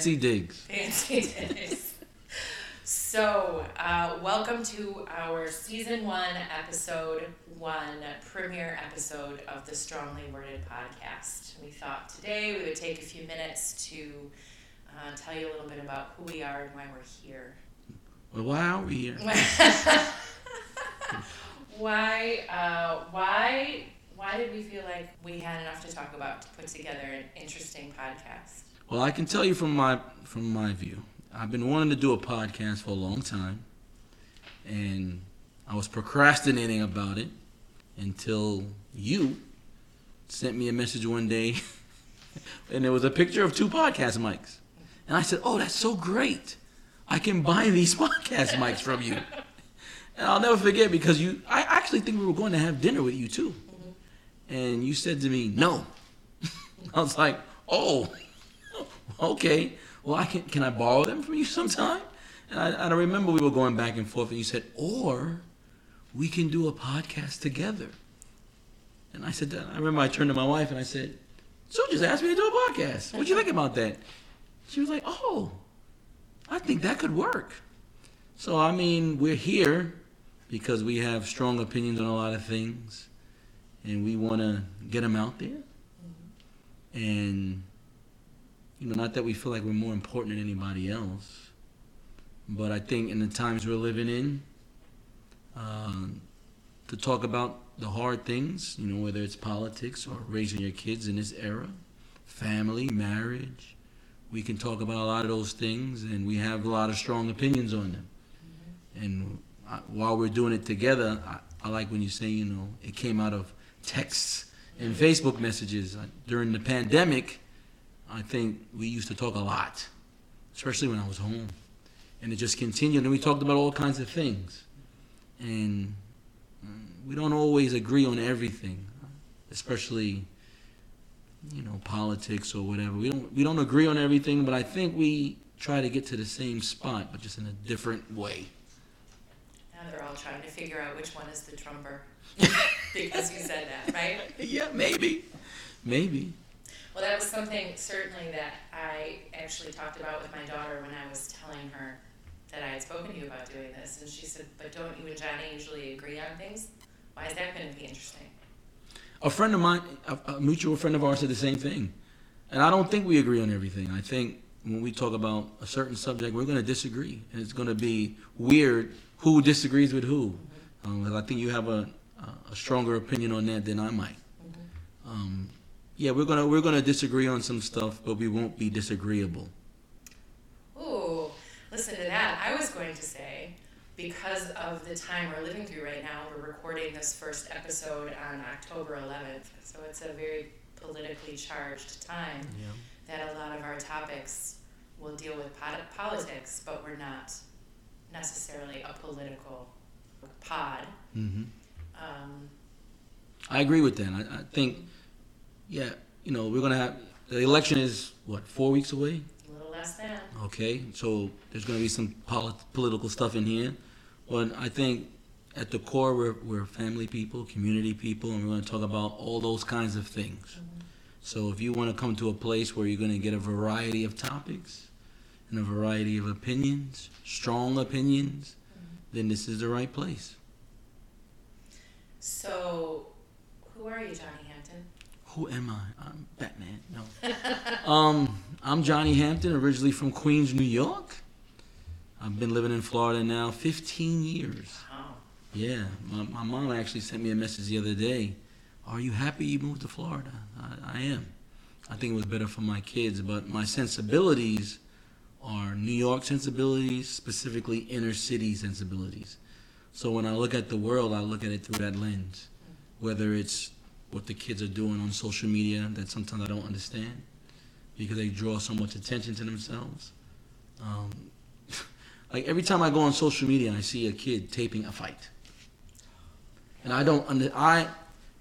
fancy digs. Fancy digs. So, uh, welcome to our season one, episode one, premiere episode of the Strongly Worded podcast. We thought today we would take a few minutes to uh, tell you a little bit about who we are and why we're here. Well, why are we here? why, uh, why, why did we feel like we had enough to talk about to put together an interesting podcast? Well, I can tell you from my from my view. I've been wanting to do a podcast for a long time, and I was procrastinating about it until you sent me a message one day, and there was a picture of two podcast mics, and I said, "Oh, that's so great! I can buy these podcast mics from you." And I'll never forget because you, I actually think we were going to have dinner with you too, mm-hmm. and you said to me, "No." I was like, "Oh." Okay, well, I can, can I borrow them from you sometime? And I, I remember we were going back and forth, and you said, or we can do a podcast together. And I said, I remember I turned to my wife and I said, so just asked me to do a podcast. What do you think about that? She was like, oh, I think that could work. So, I mean, we're here because we have strong opinions on a lot of things and we want to get them out there. And you know, not that we feel like we're more important than anybody else, but I think in the times we're living in, uh, to talk about the hard things, you know, whether it's politics or raising your kids in this era, family, marriage, we can talk about a lot of those things, and we have a lot of strong opinions on them. And I, while we're doing it together, I, I, like when you say, you know, it came out of texts and Facebook messages during the pandemic I think we used to talk a lot, especially when I was home. And it just continued, and we talked about all kinds of things. And mm, we don't always agree on everything, especially, you know, politics or whatever. We don't, we don't agree on everything, but I think we try to get to the same spot, but just in a different way. Now they're all trying to figure out which one is the trumper. because you said that, right? Yeah, maybe. Maybe. Well, that was something certainly that I actually talked about with my daughter when I was telling her that I had spoken to you about doing this. And she said, But don't you and Johnny usually agree on things? Why is that going to be interesting? A friend of mine, a, a mutual friend of ours, said the same thing. And I don't think we agree on everything. I think when we talk about a certain subject, we're going to disagree. And it's going to be weird who disagrees with who. Mm-hmm. Um, I think you have a, a stronger opinion on that than I might. Mm-hmm. Um, yeah, we're gonna we're gonna disagree on some stuff, but we won't be disagreeable. Ooh, listen to that. I was going to say, because of the time we're living through right now, we're recording this first episode on October 11th, so it's a very politically charged time. Yeah. That a lot of our topics will deal with politics, but we're not necessarily a political pod. Mm-hmm. Um, I agree with that. I, I think yeah, you know, we're gonna have the election is what four weeks away. A little less than. Okay, so there's gonna be some polit- political stuff in here, but I think at the core we're we're family people, community people, and we're gonna talk about all those kinds of things. Mm-hmm. So if you want to come to a place where you're gonna get a variety of topics and a variety of opinions, strong opinions, mm-hmm. then this is the right place. So, who are you, Johnny? Who am I? I'm Batman. No. um, I'm Johnny Hampton, originally from Queens, New York. I've been living in Florida now 15 years. Wow. Yeah, my, my mom actually sent me a message the other day. Are you happy you moved to Florida? I, I am. I think it was better for my kids, but my sensibilities are New York sensibilities, specifically inner city sensibilities. So when I look at the world, I look at it through that lens. Whether it's what the kids are doing on social media that sometimes I don't understand because they draw so much attention to themselves. Um, like every time I go on social media, and I see a kid taping a fight, and I don't under I.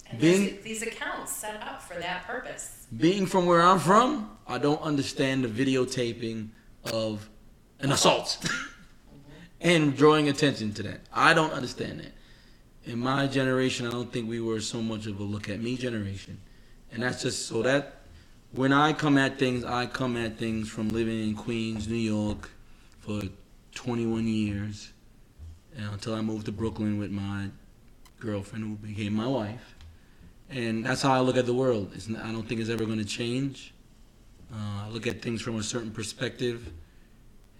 And being these accounts set up for that purpose. Being from where I'm from, I don't understand the videotaping of an assault and drawing attention to that. I don't understand that. In my generation, I don't think we were so much of a look at me generation. And that's just so that when I come at things, I come at things from living in Queens, New York for 21 years until I moved to Brooklyn with my girlfriend who became my wife. And that's how I look at the world. It's, I don't think it's ever going to change. Uh, I look at things from a certain perspective,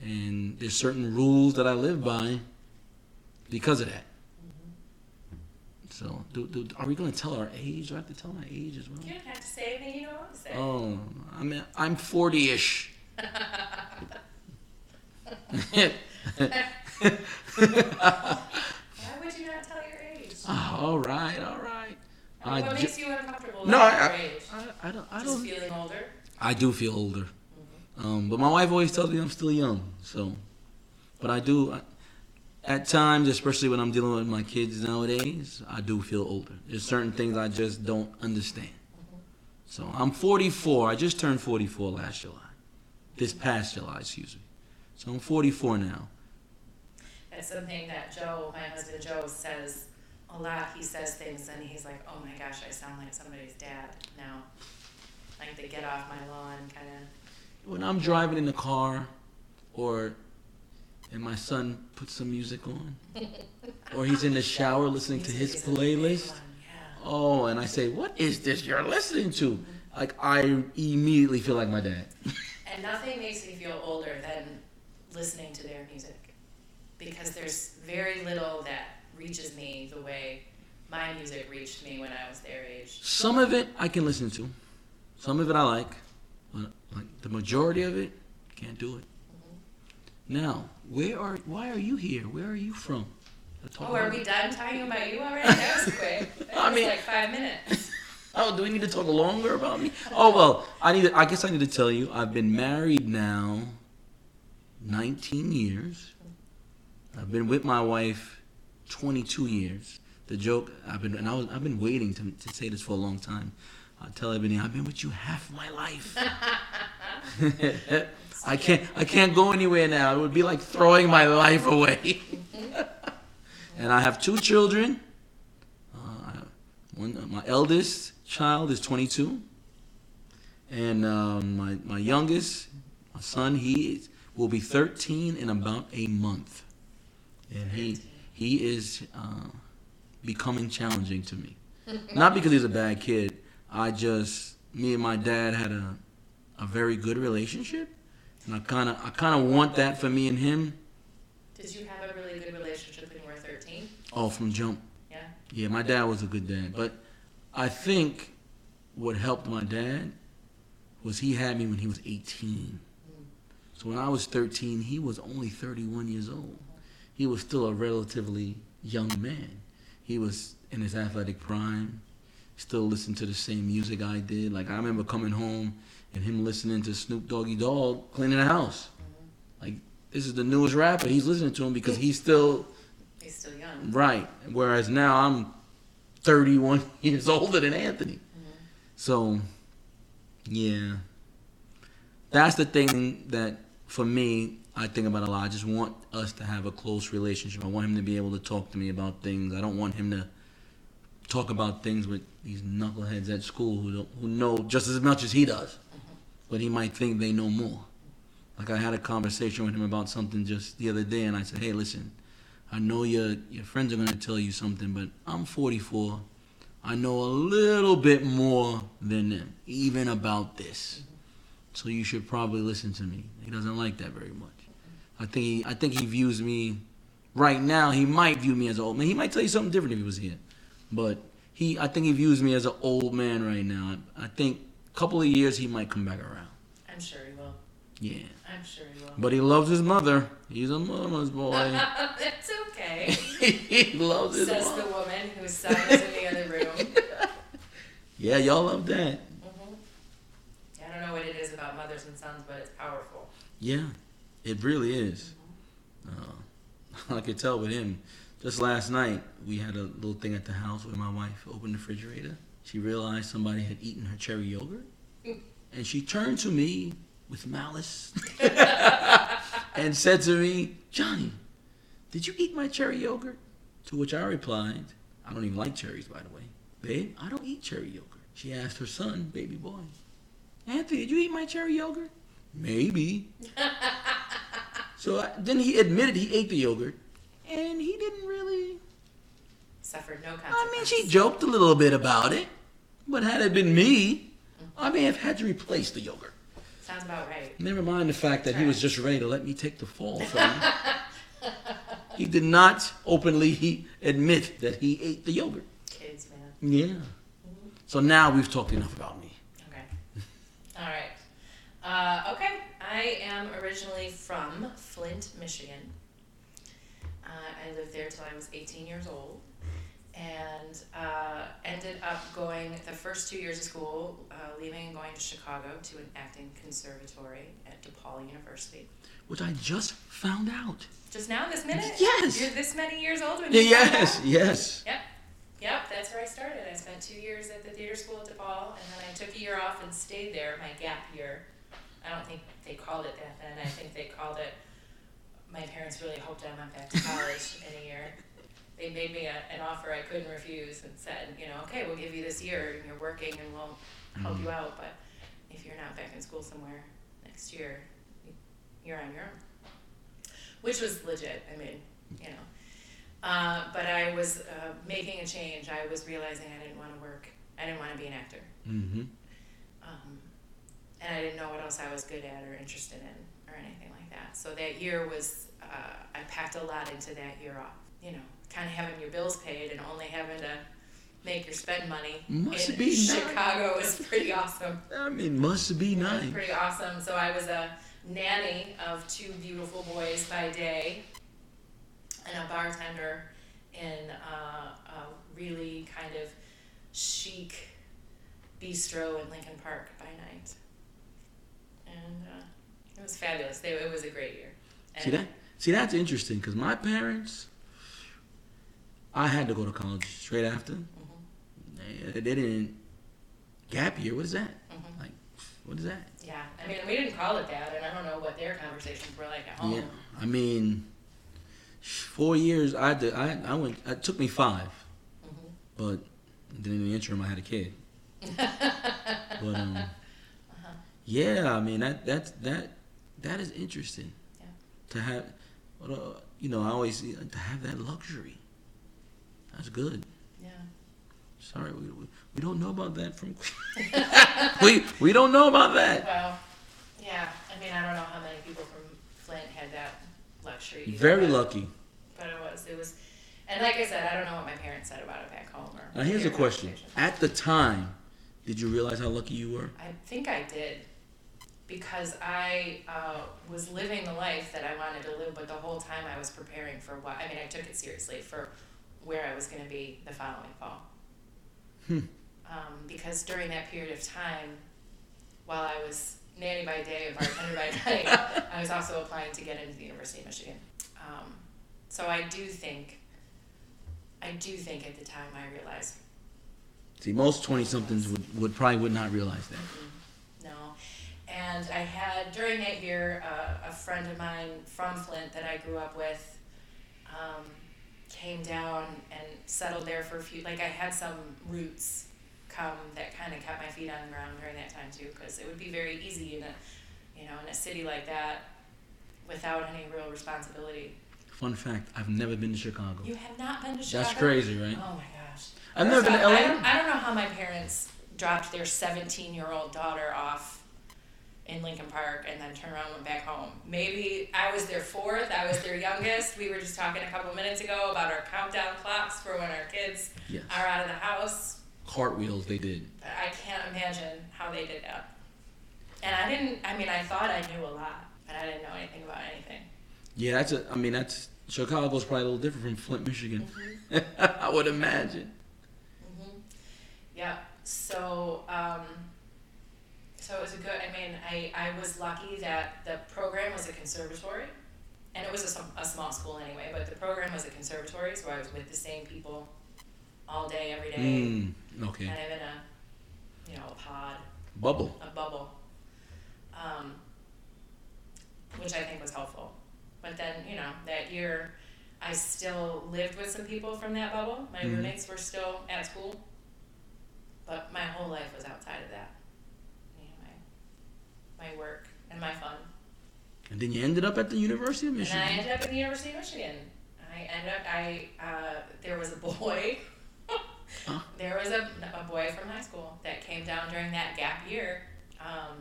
and there's certain rules that I live by because of that. So, do, do, are we going to tell our age? Do I have to tell my age as well? You don't have to say anything you don't want to say. Oh, I mean, I'm 40-ish. Why would you not tell your age? Oh, all right, all right. I mean, what ju- makes you uncomfortable No, about I- your age? I, I don't. I Just don't. feeling older? I do feel older, um, but my wife always tells me I'm still young. So, but I do. I, at times, especially when I'm dealing with my kids nowadays, I do feel older. There's certain things I just don't understand. So I'm 44. I just turned 44 last July. This past July, excuse me. So I'm 44 now. That's something that Joe, my husband Joe, says a lot. He says things and he's like, oh my gosh, I sound like somebody's dad now. Like the get off my lawn kind of. When I'm driving in the car, or and my son puts some music on, or he's in the shower listening to his playlist. Oh, and I say, "What is this you're listening to?" Like I immediately feel like my dad. And nothing makes me feel older than listening to their music. Because there's very little that reaches me the way my music reached me when I was their age. Some of it I can listen to, some of it I like, but like the majority of it, can't do it. Mm-hmm. Now, where are? Why are you here? Where are you from? Oh, are we done talking about you already? That was quick. That I was mean- like five minutes. Oh, do we need to talk longer about me? Oh well, I need. To, I guess I need to tell you, I've been married now, 19 years. I've been with my wife, 22 years. The joke I've been, and I was, I've been waiting to, to say this for a long time. I tell Ebony, I've been with you half my life. I can't, I can't go anywhere now. It would be like throwing my life away. and I have two children. Uh, one, my eldest child is 22, and um, my my youngest, my son, he is, will be 13 in about a month, and he he is uh, becoming challenging to me. Not because he's a bad kid. I just me and my dad had a a very good relationship, and I kind of I kind of want that for me and him. Did you have a really good relationship when you were 13? Oh, from jump. Yeah. Yeah, my dad was a good dad, but I think what helped my dad was he had me when he was 18. So when I was 13, he was only 31 years old. He was still a relatively young man. He was in his athletic prime, still listened to the same music I did. Like I remember coming home and him listening to Snoop Doggy Dogg cleaning the house. Like this is the newest rapper. He's listening to him because he's still He's still young. Right. Whereas now I'm 31 years older than Anthony. Mm-hmm. So, yeah. That's the thing that, for me, I think about a lot. I just want us to have a close relationship. I want him to be able to talk to me about things. I don't want him to talk about things with these knuckleheads at school who, don't, who know just as much as he does. But he might think they know more. Like I had a conversation with him about something just the other day, and I said, "Hey, listen, I know your your friends are gonna tell you something, but I'm 44. I know a little bit more than them, even about this. So you should probably listen to me." He doesn't like that very much. I think he, I think he views me right now. He might view me as an old man. He might tell you something different if he was here, but he I think he views me as an old man right now. I, I think couple of years he might come back around. I'm sure he will. Yeah. I'm sure he will. But he loves his mother. He's a mama's boy. it's okay. he loves his mother. Says mom. the woman whose son is in the other room. Yeah, y'all love that. hmm I don't know what it is about mothers and sons, but it's powerful. Yeah, it really is. Uh, I could tell with him. Just last night, we had a little thing at the house where my wife opened the refrigerator. She realized somebody had eaten her cherry yogurt. And she turned to me with malice and said to me, Johnny, did you eat my cherry yogurt? To which I replied, I don't even like cherries, by the way. Babe, I don't eat cherry yogurt. She asked her son, baby boy, Anthony, did you eat my cherry yogurt? Maybe. so I, then he admitted he ate the yogurt, and he didn't really. Suffered no consequences. I mean, she joked a little bit about it, but had it been me, I may have had to replace the yogurt. Sounds about right. Never mind the fact that he was just ready to let me take the fall from him. he did not openly he admit that he ate the yogurt. Kids, man. Yeah. So now we've talked enough about me. Okay. All right. Uh, okay. I am originally from Flint, Michigan. Uh, I lived there till I was 18 years old and uh, ended up going the first two years of school, uh, leaving and going to Chicago to an acting conservatory at DePaul University. Which I just found out. Just now, this minute? Yes. You're this many years old when you Yes, yes. Yep. Yep, that's where I started. I spent two years at the theater school at DePaul, and then I took a year off and stayed there, my gap year. I don't think they called it that then. I think they called it, my parents really hoped I went back to college in a year. They made me a, an offer I couldn't refuse and said, you know, okay, we'll give you this year and you're working and we'll help you out, but if you're not back in school somewhere next year, you're on your own. Which was legit, I mean, you know. Uh, but I was uh, making a change. I was realizing I didn't want to work. I didn't want to be an actor. Mm-hmm. Um, and I didn't know what else I was good at or interested in or anything like that. So that year was, uh, I packed a lot into that year off. You know, kind of having your bills paid and only having to make your spend money Must in be nice. Chicago was pretty awesome. I mean, must be nice. pretty awesome. So I was a nanny of two beautiful boys by day and a bartender in uh, a really kind of chic bistro in Lincoln Park by night. And uh, it was fabulous. They, it was a great year. And See that? See, that's interesting because my parents, I had to go to college straight after. They, they didn't. Gap year, what is that? Mhm. Like, what is that? Yeah, I mean, we didn't call it that, and I don't know what their conversations were like at home. Yeah, I mean, four years. I did. I I went. It took me five, Mhm. but then in the interim, I had a kid. But um, Uh-huh. yeah, I mean that that that that is interesting. Yeah. To have, you know, I always to have that luxury. That's good. Yeah. Sorry, we, we, we don't know about that from. we we don't know about that. Well, yeah. I mean, I don't know how many people from Flint had that luxury. either, Very but- lucky. But it was. It was. And like I said, I don't know what my parents said about it back home. Or Now here's a question. At the time, did you realize how lucky you were? I think I did. Because I uh, was living the life that I wanted to live, but the whole time I was preparing for what. I mean, I took it seriously for where I was going to be the following fall. Hmm. Um, because during that period of time, while I was nanny by day and bartender by night, I was also applying to get into the University of Michigan. Um, so I do think, I do think at the time I realized See, most twenty somethings would, would probably would not realize that. No. And I had, during that year, uh, a friend of mine from Flint that I grew up with um, came down and settled there for a few, like I had some roots come that kind of kept my feet on the ground during that time too, because it would be very easy in a, you know, in a city like that without any real responsibility. Fun fact: I've never been to Chicago. You have not been to Chicago? That's crazy, right? Oh my gosh. I've never First been to LA. I don't, I don't know how my parents dropped their 17 year old daughter off in Lincoln Park and then turned around and went back home. Maybe I was their fourth, I was their youngest. We were just talking a couple minutes ago about our countdown clocks for when our kids Yes. are out of the house. Cartwheels, they did. I can't imagine how they did that. And I didn't, I mean, I thought I knew a lot, but I didn't know anything about anything. Yeah, that's a. I mean, that's Chicago's probably a little different from Flint, Michigan. Mm-hmm. I would imagine. hmm Yeah. So, um, so it was a good. I mean, I, I was lucky that the program was a conservatory, and it was a, a small school anyway. But the program was a conservatory, so I was with the same people all day, every day, Mm, okay. kind of in a, you know, a pod, Bubble. a bubble. Um, which I think was helpful. But then, you know, that year, I still lived with some people from that bubble. My Mhm. roommates were still at school, but my whole life was outside of that. My, work and my fun. And then you ended up at the University of Michigan. And. I ended up at the University of Michigan. I ended up, I, uh, there was a boy, Huh? there was a, a boy from high school that came down during that gap year. Um,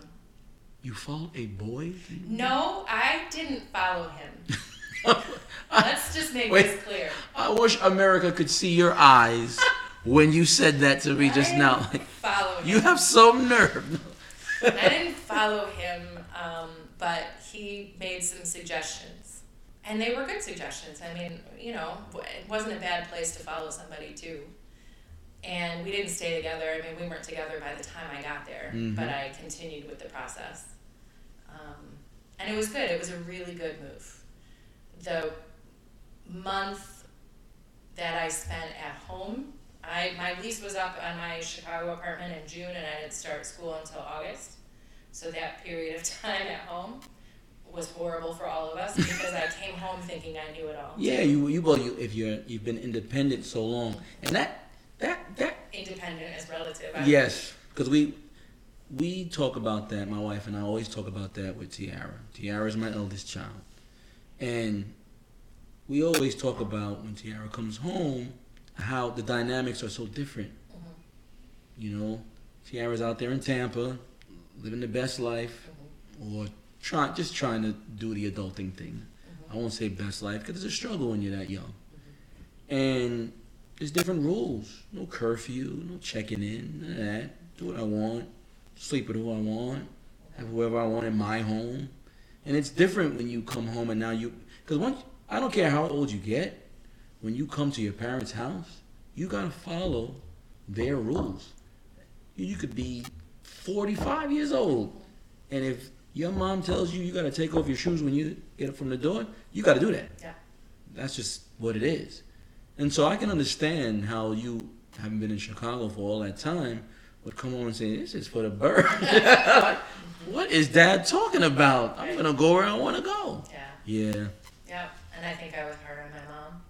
You followed a boy? no, I didn't follow him. Let's just make Wait. this clear. I wish America could see your eyes when you said that to me just now. Like, follow him. you have some nerve. I didn't follow him, um, but he made some suggestions. And they were good suggestions. I mean, you know, it wasn't a bad place to follow somebody, too. And we didn't stay together. I mean, we weren't together by the time I got there, Mhm. but I continued with the process. Um, and it was good. It was a really good move. The month that I spent at home, I my lease was up on my Chicago apartment in June, and I didn't start school until August. So that period of time at home was horrible for all of us because I came home thinking I knew it all. Yeah, you you well you if you're you've been independent so long, and that that that Independent is relative. I- yes, because we we talk about that. My wife and I always talk about that with Tiara. Tiara is my eldest child, and we always talk about when Tiara comes home how the dynamics are so different. Mhm. You know, Tiara's out there in Tampa, living the best life, or trying just trying to do the adulting thing. I won't say best life because it's a struggle when you're that young. And there's different rules. No curfew, no checking in, none of that. Do what I want, sleep with who I want, have whoever I want in my home. And it's different when you come home and now you, because once, I don't care how old you get, when you come to your parents' house, you gotta follow their rules. You could be 45 years old, and if your mom tells you you gotta take off your shoes when you get up from the door, you gotta do that. Yeah. That's just what it is. And so I can understand how you, having been in Chicago for all that time, would come home and say, "This is for the bird." Like, what is Dad talking about? I'm gonna go where I want to go. Yeah. Yeah. Yep. And I think I was hard on my mom.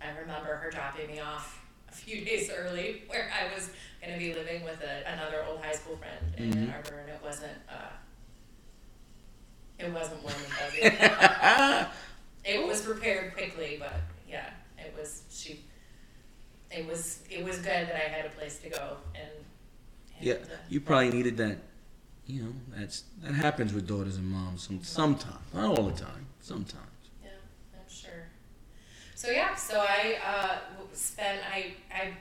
I remember her dropping me off a few days early where I was going to be living with a, another old high school friend in Ann Mhm. Arbor, and it wasn't, uh, it wasn't warm and fuzzy. it was prepared quickly, but yeah, it was, she, it was, it was good that I had a place to go and, and Yeah, uh, you probably needed that. You know, that's that happens with daughters and moms. Some sometimes, not all the time. Sometimes. Yeah, I'm sure. So yeah, so I uh, spent I I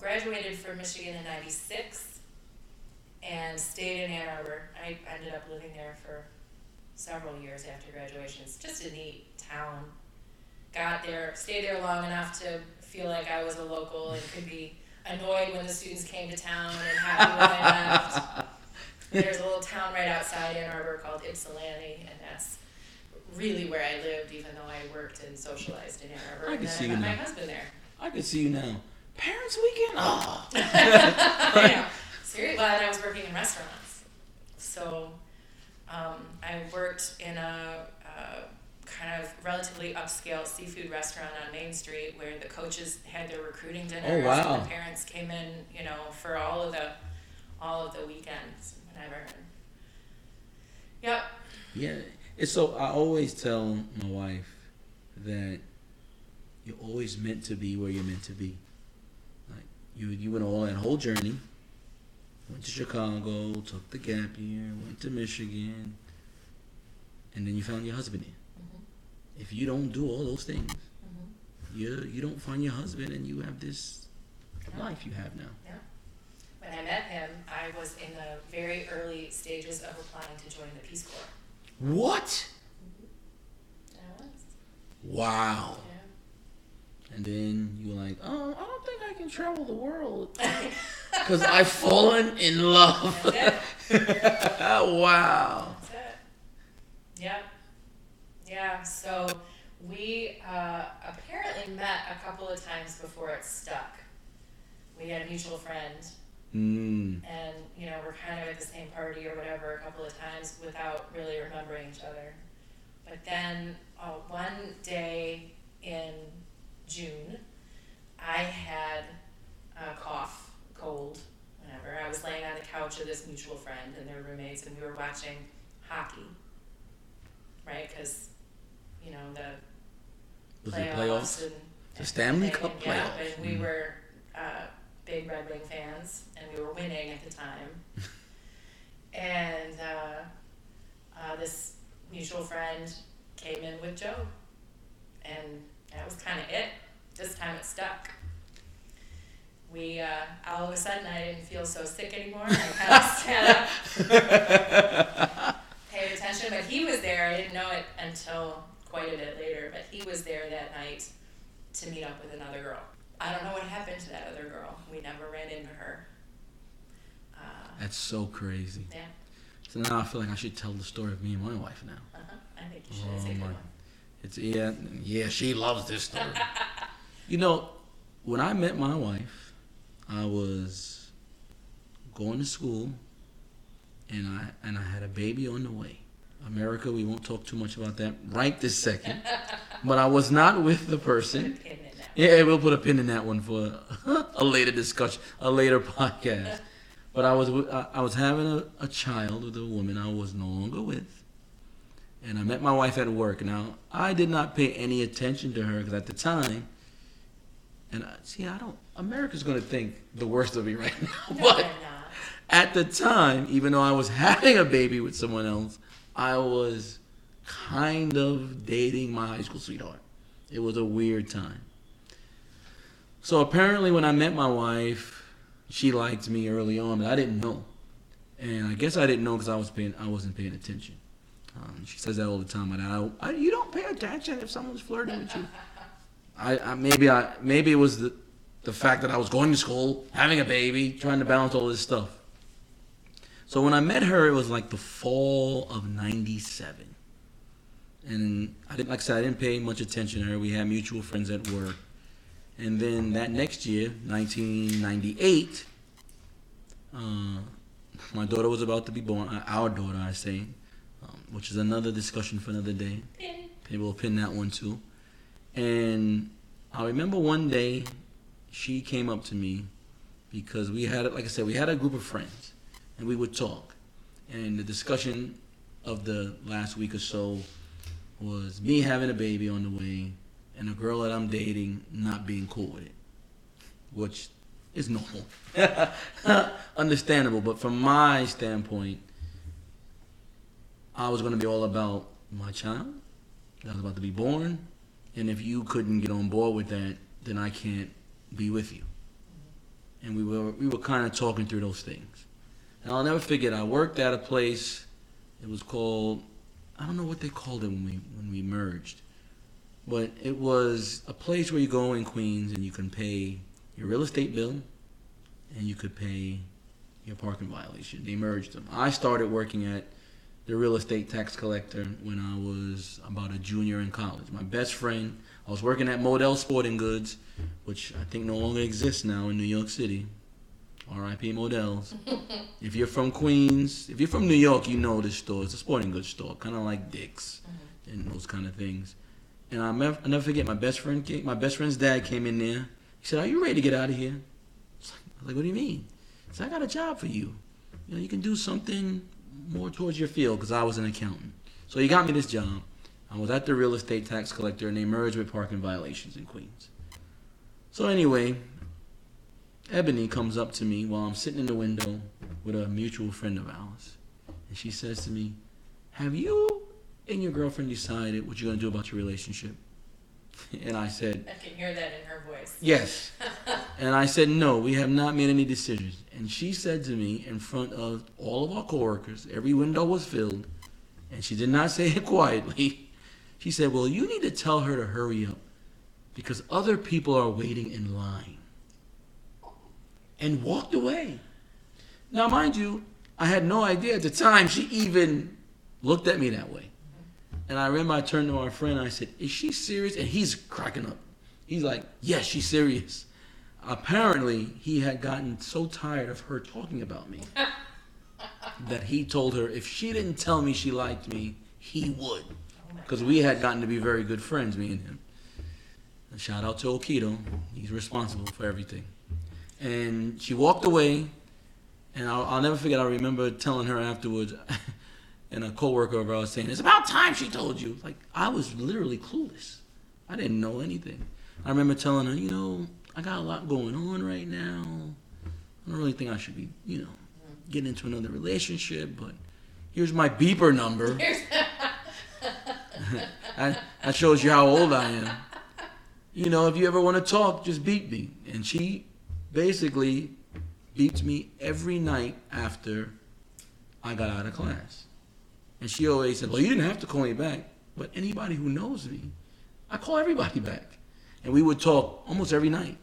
graduated from Michigan in '96 and stayed in Ann Arbor. I ended up living there for several years after graduation. It's just a neat town. Got there, stayed there long enough to feel like I was a local and could be annoyed when the students came to town and happy when I left. There's a little town right outside Ann Arbor called Ypsilanti, and that's really where I lived, even though I worked and socialized in Ann Arbor. I and can then see I you met my now. husband there. I could see you now. Parents' weekend. Oh. I know. Seriously, well, and I was working in restaurants, so um, I worked in a, uh kind of relatively upscale seafood restaurant on Main Street where the coaches had their recruiting dinners Oh, wow. and the parents came in, you know, for all of the all of the weekends, whatever. Yep. Yeah. It's so I always tell my wife that you're always meant to be where you're meant to be. You you went all that whole journey. Went to Chicago, took the gap year, went to Michigan, and then you found your husband. Mhm. If you don't do all those things, Mhm. you you don't find your husband and you have this life you have now. Yeah. When I met him, I was in the very early stages of applying to join the Peace Corps. What? I was. Wow. Yeah. And then you were like, oh, I don't think I can travel the world because I've fallen in love. Wow. That's it. Yep. Yeah. So we uh, apparently met a couple of times before it stuck. We had a mutual friend, Mm. and you know we're kind of at the same party or whatever a couple of times without really remembering each other. but then uh, one day in June, I had a cough, cold, whatever. I was laying on the couch with this mutual friend and their roommates, and we were watching hockey, right? Because, you know, the Was it playoffs, playoffs? and The Stanley and- Cup yeah, playoffs. and we Mm. were uh, big Red Wing fans, and we were winning at the time. and uh, uh, this mutual friend came in with Joe, and that was kind of it. This time it stuck. We uh, all of a sudden I didn't feel so sick anymore. I kind of sat up, paid attention, but he was there. I didn't know it until quite a bit later, but he was there that night to meet up with another girl. I don't know what happened to that other girl. We never ran into her. Uh, That's so crazy. yeah, So now I feel like I should tell the story of me and my wife now. uh-huh. I think you should. It's a Oh good my- one. It's yeah, yeah. She loves this story. you know, when I met my wife, I was going to school, and I and I had a baby on the way. America, we won't talk too much about that right this second. but I was not with the person. Pin in that. Yeah, we'll put a pin in that one for a later discussion, a later podcast. But I was I was having a, a child with a woman I was no longer with, and I met my wife at work. Now I did not pay any attention to her because at the time, and I, see, I don't. America's gonna think the worst of me right now, No, but at the time, even though I was having a baby with someone else, I was kind of dating my high school sweetheart. It was a weird time. So apparently, when I met my wife, she liked me early on, but I didn't know, and I guess I didn't know because I was paying, I wasn't paying attention. She says that all the time, but I, I, you don't pay attention if someone's flirting with you. I, I maybe I maybe it was the the fact that I was going to school, having a baby, trying to balance all this stuff. So when I met her, it was like the fall of '97, and I didn't, like I said, I didn't pay much attention to her. We had mutual friends at work, and then that next year, 1998, uh, my daughter was about to be born. uh, Our daughter, I say, um, which is another discussion for another day. Maybe we'll pin that one too. And I remember one day she came up to me because we had, like I said, we had a group of friends and we would talk. And the discussion of the last week or so was me having a baby on the way and a girl that I'm dating not being cool with it, which is normal, understandable. But from my standpoint, I was going to be all about my child that was about to be born, and if you couldn't get on board with that, then I can't be with you. And we were we were kind of talking through those things. And I'll never forget. I worked at a place. It was called I don't know what they called it when we when we merged, but it was a place where you go in Queens and you can pay your real estate bill, and you could pay your parking violation. They merged them. I started working at the real estate tax collector when I was about a junior in college. My best friend, I was working at Model Sporting Goods, which I think no longer exists now in New York City. R.I.P. Modell's. if you're from Queens, if you're from New York, you know this store. It's a sporting goods store, kind of like Dick's mm-hmm. and those kind of things. And I never, I never forget my best friend. Came, my best friend's dad came in there. He said, "Are you ready to get out of here?" I was like, I was like "What do you mean?" He said, "I got a job for you. You know, you can do something more towards your field because I was an accountant. So he got me this job. I was at the real estate tax collector, and they merged with parking violations in Queens. So anyway, Ebony comes up to me while I'm sitting in the window with a mutual friend of ours, and she says to me, "Have you and your girlfriend decided what you're gonna do about your relationship?" And I said, I can hear that in her voice. Yes. And I said, no, we have not made any decisions. And she said to me in front of all of our coworkers, every window was filled, and she did not say it quietly. She said, well, you need to tell her to hurry up because other people are waiting in line. And walked away. Now, mind you, I had no idea at the time she even looked at me that way. And I remember I turned to my friend and I said, Is she serious? And he's cracking up. He's like, Yes, she's serious. Apparently, he had gotten so tired of her talking about me that he told her if she didn't tell me she liked me, he would. Because we had gotten to be very good friends, me and him. And shout out to Okito, he's responsible for everything. And she walked away, and I'll, I'll never forget. I remember telling her afterwards, and a coworker of ours saying, "It's about time she told you." Like I was literally clueless. I didn't know anything. I remember telling her, you know, I got a lot going on right now. I don't really think I should be, you know, getting into another relationship, but here's my beeper number. that, that shows you how old I am. You know, if you ever want to talk, just beat me. And she basically beats me every night after I got out of class. And she always said, Well, you didn't have to call me back. But anybody who knows me, I call everybody back. And we would talk almost every night.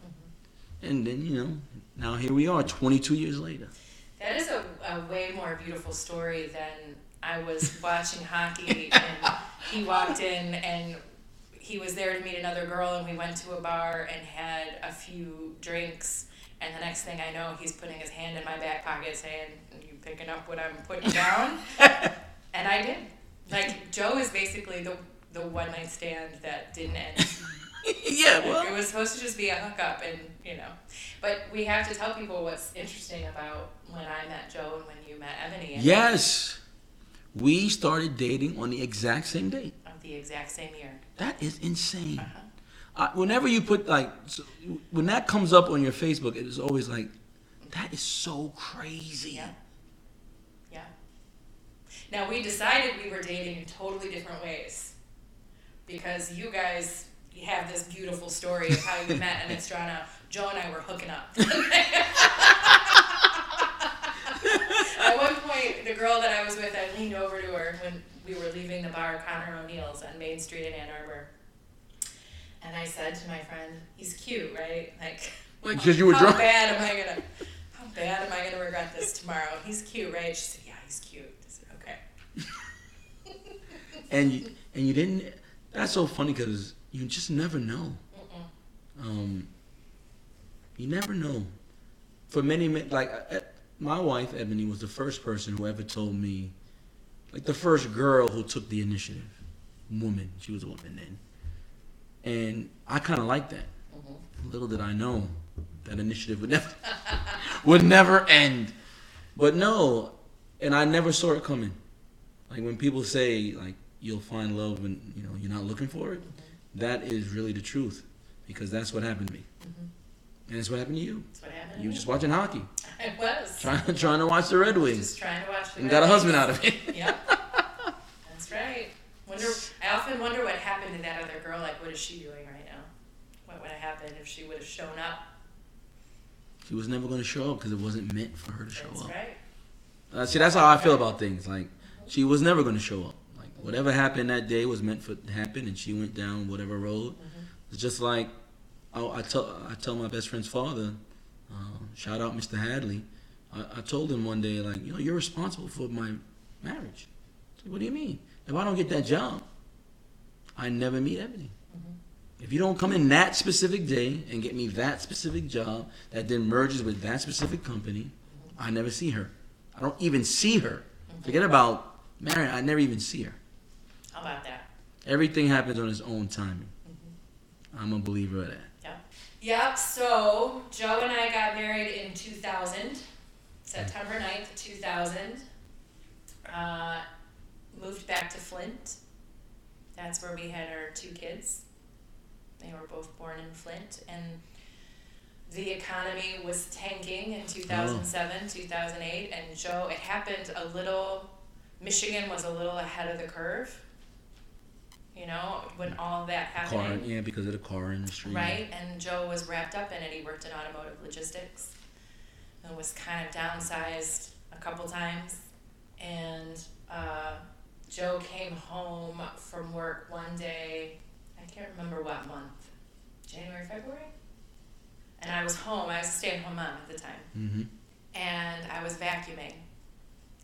And then, you know, now here we are 22 years later. That is a, a way more beautiful story than I was watching hockey and he walked in and he was there to meet another girl and we went to a bar and had a few drinks and the next thing I know he's putting his hand in my back pocket saying, You picking up what I'm putting down? and I did. Like Joe is basically the the one night stand that didn't end. yeah, well. it was supposed to just be a hookup, and you know. But we have to tell people what's interesting about when I met Joe and when you met Ebony. And Yes. We started dating on the exact same date. Of the exact same year. That is insane. Uh-huh. I, whenever you put like, so, when that comes up on your Facebook, it is always like, that is so crazy. Yeah. Now we decided we were dating in totally different ways, because you guys have this beautiful story of how you met in Estrana. Joe and I were hooking up. At one point, the girl that I was with, I leaned over to her when we were leaving the bar, Connor O'Neill's on Main Street in Ann Arbor. And I said to my friend, he's cute, right? Like, Like, because you were how drunk. bad am I gonna, how bad am I gonna regret this tomorrow? He's cute, right? She said, yeah, he's cute. I said, okay. And you, and you didn't. That's so funny because you just never know. Um, you never know. For many, ma- like uh, my wife Ebony was the first person who ever told me, like the first girl who took the initiative. Woman, she was a woman then, and I kind of like that. Mhm. Little did I know that initiative would never would never end. But no, and I never saw it coming. Like when people say like you'll find love when you know you're not looking for it, that is really the truth because that's what happened to me. Mhm. And it's what happened to you. That's what happened. You were just watching hockey, I was. trying trying to watch the Red Wings, Just trying to watch the and got a husband Wings. out of it. Yep. That's right. Wonder. I often wonder what happened to that other girl. Like, what is she doing right now? What would have happened if she would have shown up? She was never going to show up because it wasn't meant for her to show That's up. right. Uh, see, that's how I feel about things. Like, she was never going to show up. Whatever happened that day was meant for to happen, and she went down whatever road. Mm-hmm. It's just like I, I tell I tell my best friend's father, uh, shout out Mr. Hadley. I, I told him one day, like, you know, you're responsible for my marriage. Said, what do you mean? If I don't get that job, I never meet Ebony. Mm-hmm. If you don't come in that specific day and get me that specific job that then merges with that specific company, mm-hmm. I never see her. I don't even see her. Forget about marriage. I never even see her. How about that? Everything happens on its own timing. I'm a believer of that. Yep. Yep. So Joe and I got married in 2000, September 9th, 2000. Uh, moved back to Flint. That's where we had our two kids. They were both born in Flint, and the economy was tanking in 2007, 2008. And Joe, it happened a little. Michigan was a little ahead of the curve. You know, when all that happened. Car, yeah, because of the car industry. Right, and Joe was wrapped up in it. He worked in automotive logistics and was kind of downsized a couple times. And uh, Joe came home from work one day, I can't remember what month, January, February? And I was home, I was a stay at home mom at the time Mm-hmm. and I was vacuuming.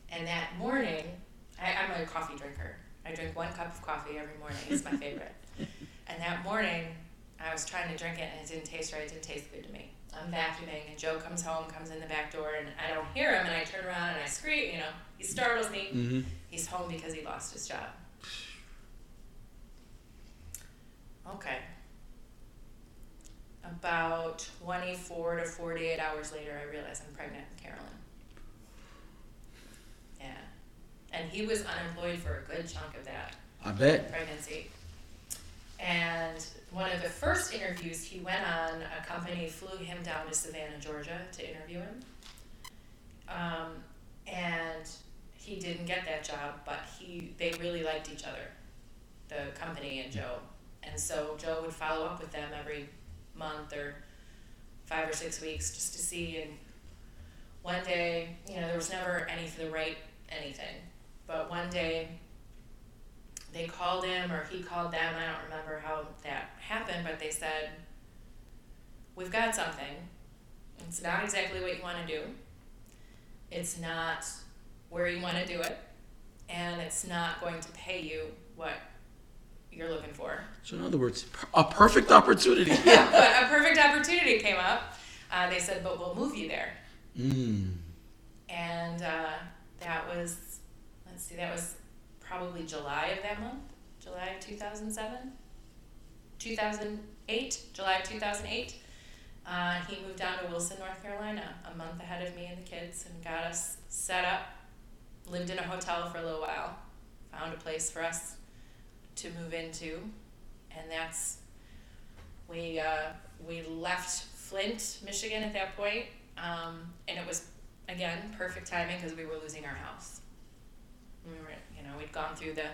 And that morning, I, I'm a coffee drinker. I drink one cup of coffee every morning. It's my favorite. and that morning, I was trying to drink it and it didn't taste right. It didn't taste good to me. I'm vacuuming and Joe comes home, comes in the back door, and I don't hear him. And I turn around and I scream. You know, he startles me. Mm-hmm. He's home because he lost his job. Okay. About 24 to 48 hours later, I realize I'm pregnant with Carolyn. And he was unemployed for a good chunk of that I bet. pregnancy. And one of the first interviews he went on, a company flew him down to Savannah, Georgia to interview him. Um, and he didn't get that job, but he they really liked each other, the company and Joe. And so Joe would follow up with them every month or five or six weeks just to see. And one day, you know, there was never any for the right anything. But one day they called him or he called them. I don't remember how that happened, but they said, We've got something. It's not exactly what you want to do, it's not where you want to do it, and it's not going to pay you what you're looking for. So in other words, a perfect opportunity. Yeah, but a perfect opportunity came up. Uh, they said, But we'll move you there. Mm. And uh, that was, let's see, that was probably July of that month, July of 2007, 2008, July of 2008. Uh, he moved down to Wilson, North Carolina, a month ahead of me and the kids, and got us set up. Lived in a hotel for a little while, found a place for us to move into, and that's we uh, we left Flint, Michigan at that point, um, and it was again perfect timing because we were losing our house. We were, you know, we'd gone through the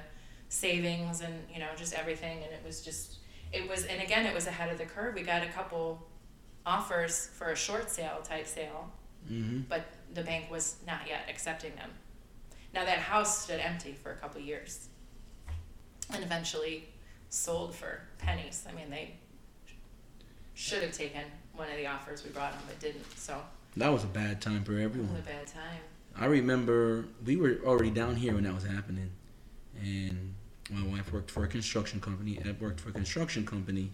savings and you know just everything, and it was just it was, and again, it was ahead of the curve. We got a couple offers for a short sale type sale, hmm but the bank was not yet accepting them. Now that house stood empty for a couple years, and eventually sold for pennies. I mean, they should have taken one of the offers we brought them, but didn't. So That was a bad time for everyone. it was a bad time. I remember we were already down here when that was happening, and my wife worked for a construction company. Ed worked for a construction company,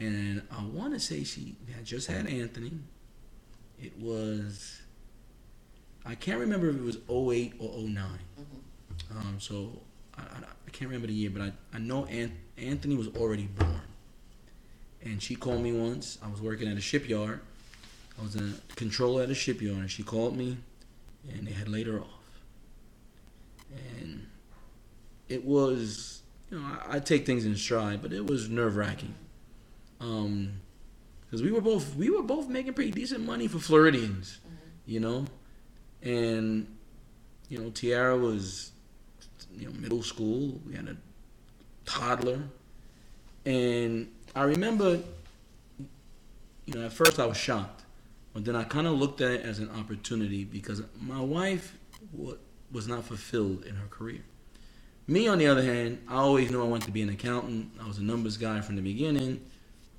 and I want to say she had just had Anthony. It was, I can't remember if it was 08 or 9 Um, so I, I, I can't remember the year, but I, I know An- Anthony was already born. And she called me once. I was working at a shipyard. I was a controller at a shipyard, and she called me, and they had laid her off. And it was, you know, I, I take things in stride, but it was nerve wracking. Um, because we were both we were both making pretty decent money for Floridians, you know, and you know Tiara was you know middle school. We had a toddler, and I remember, you know, at first I was shocked, but then I kind of looked at it as an opportunity because my wife wa- was not fulfilled in her career. Me, on the other hand, I always knew I wanted to be an accountant. I was a numbers guy from the beginning.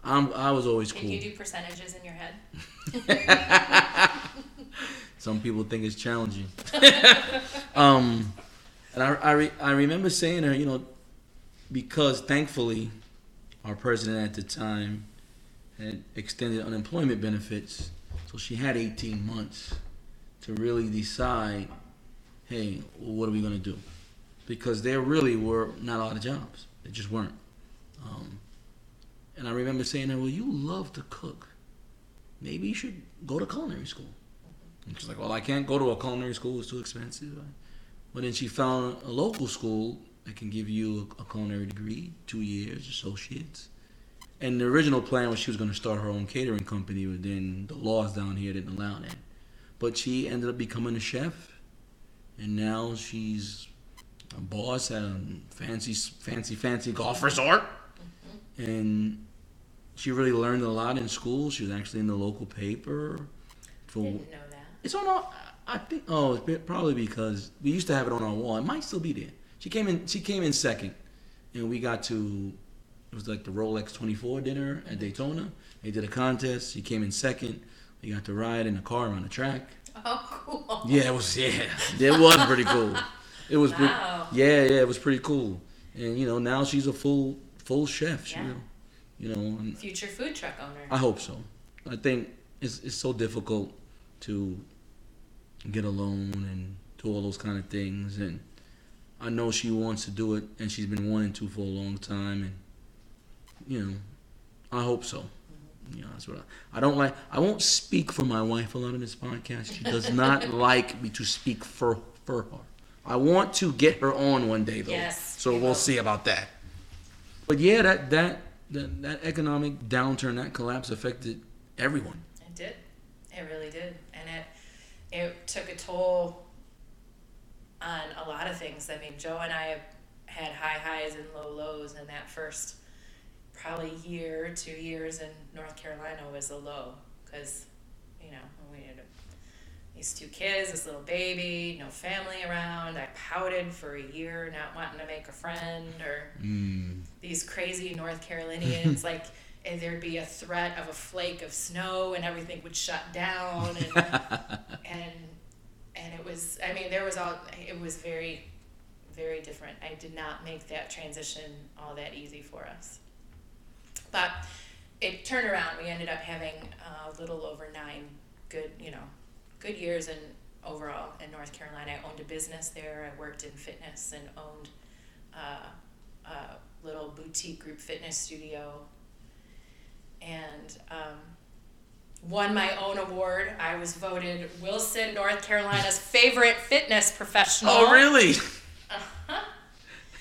I'm, I was always Did cool. you do percentages in your head? Some people think it's challenging. um, and I, I, re, I remember saying to her, you know, because thankfully our president at the time had extended unemployment benefits, so she had 18 months to really decide, hey, what are we going to do? Because there really were not a lot of jobs. There just weren't. Um, and I remember saying to her, well, you love to cook. Maybe you should go to culinary school. And she's like, well, I can't go to a culinary school. It's too expensive. But then she found a local school that can give you a culinary degree, two years, associates. And the original plan was she was going to start her own catering company, but then the laws down here didn't allow that. But she ended up becoming a chef, and now she's a boss at a fancy, fancy, fancy golf resort. Mm-hmm. And she really learned a lot in school. She was actually in the local paper. For Didn't know that. it's on our. I think. Oh, it's probably because we used to have it on our wall. It might still be there. She came in. She came in second, and we got to. It was like the Rolex 24 dinner at Daytona. They did a contest. She came in second. We got to ride in a car around the track. Oh, cool. Yeah, it was. Yeah, it was pretty cool. It was. pre- yeah, yeah, it was pretty cool. And you know, now she's a full full chef. She, Yeah. you know, you know, and Future food truck owner. I hope so. I think it's it's so difficult to get a loan and do all those kind of things, and I know she wants to do it, and she's been wanting to for a long time, and you know, I hope so. You know, that's what I, I don't like. I won't speak for my wife a lot in this podcast. She does not like me to speak for for her. I want to get her on one day though. Yes, So we we'll will. see about that. But yeah, that that that, that economic downturn, that collapse affected everyone. It did. It really did. And it it took a toll on a lot of things. I mean, Joe and I had high highs and low lows, and that first probably year, two years in North Carolina was a low because, you know, we had these two kids, this little baby, no family around. I pouted for a year, not wanting to make a friend or Mm. these crazy North Carolinians, like and there'd be a threat of a flake of snow and everything would shut down and and and it was I mean there was all it was very very different. I did not make that transition all that easy for us. But it turned around. We ended up having a little over nine good, you know, good years in overall in North Carolina. I owned a business there. I worked in fitness and owned uh, a little boutique group fitness studio, and um, won my own award. I was voted Wilson, North Carolina's favorite fitness professional. Oh really?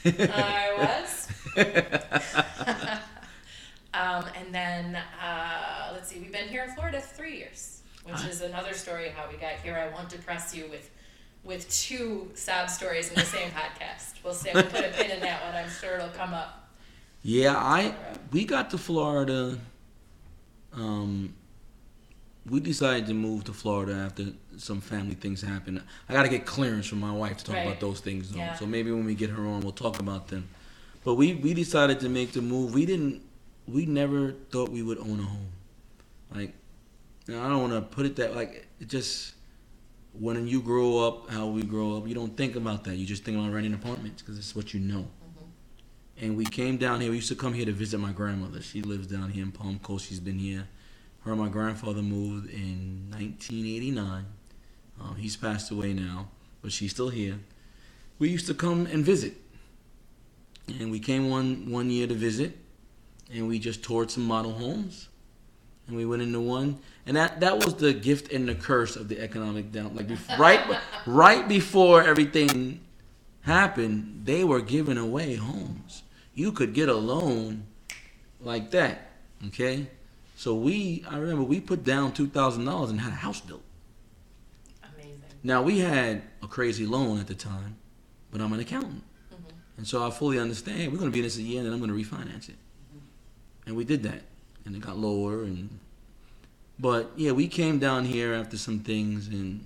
I was. um, and then uh, let's see, we've been here in Florida three years, which is another story how we got here. I won't depress you with with two sob stories in the same podcast. We'll say we'll put a pin in that one. I'm sure it'll come up. Yeah, I we got to Florida. Um, we decided to move to Florida after some family things happened. I got to get clearance from my wife to talk Right. about those things, though. Yeah. So maybe when we get her on, we'll talk about them. But we we decided to make the move. We didn't. We never thought we would own a home. Like, I don't want to put it that like it just. When you grow up, how we grow up, you don't think about that. You just think about renting apartments because it's what you know and we came down here. We used to come here to visit my grandmother. She lives down here in Palm Coast. She's been here. Her and my grandfather moved in 1989. Um, he's passed away now, but she's still here. We used to come and visit, and we came one one year to visit, and we just toured some model homes, and we went into one, and that that was the gift and the curse of the economic down. Like bef- right right before everything happened, they were giving away homes. You could get a loan like that. Okay? So we I remember we put down two thousand dollars and had a house built. Amazing. Now we had a crazy loan at the time, but I'm an accountant. Mm-hmm. And so I fully understand we're gonna be in this a year and then I'm gonna refinance it. And we did that. And it got lower and but yeah, we came down here after some things and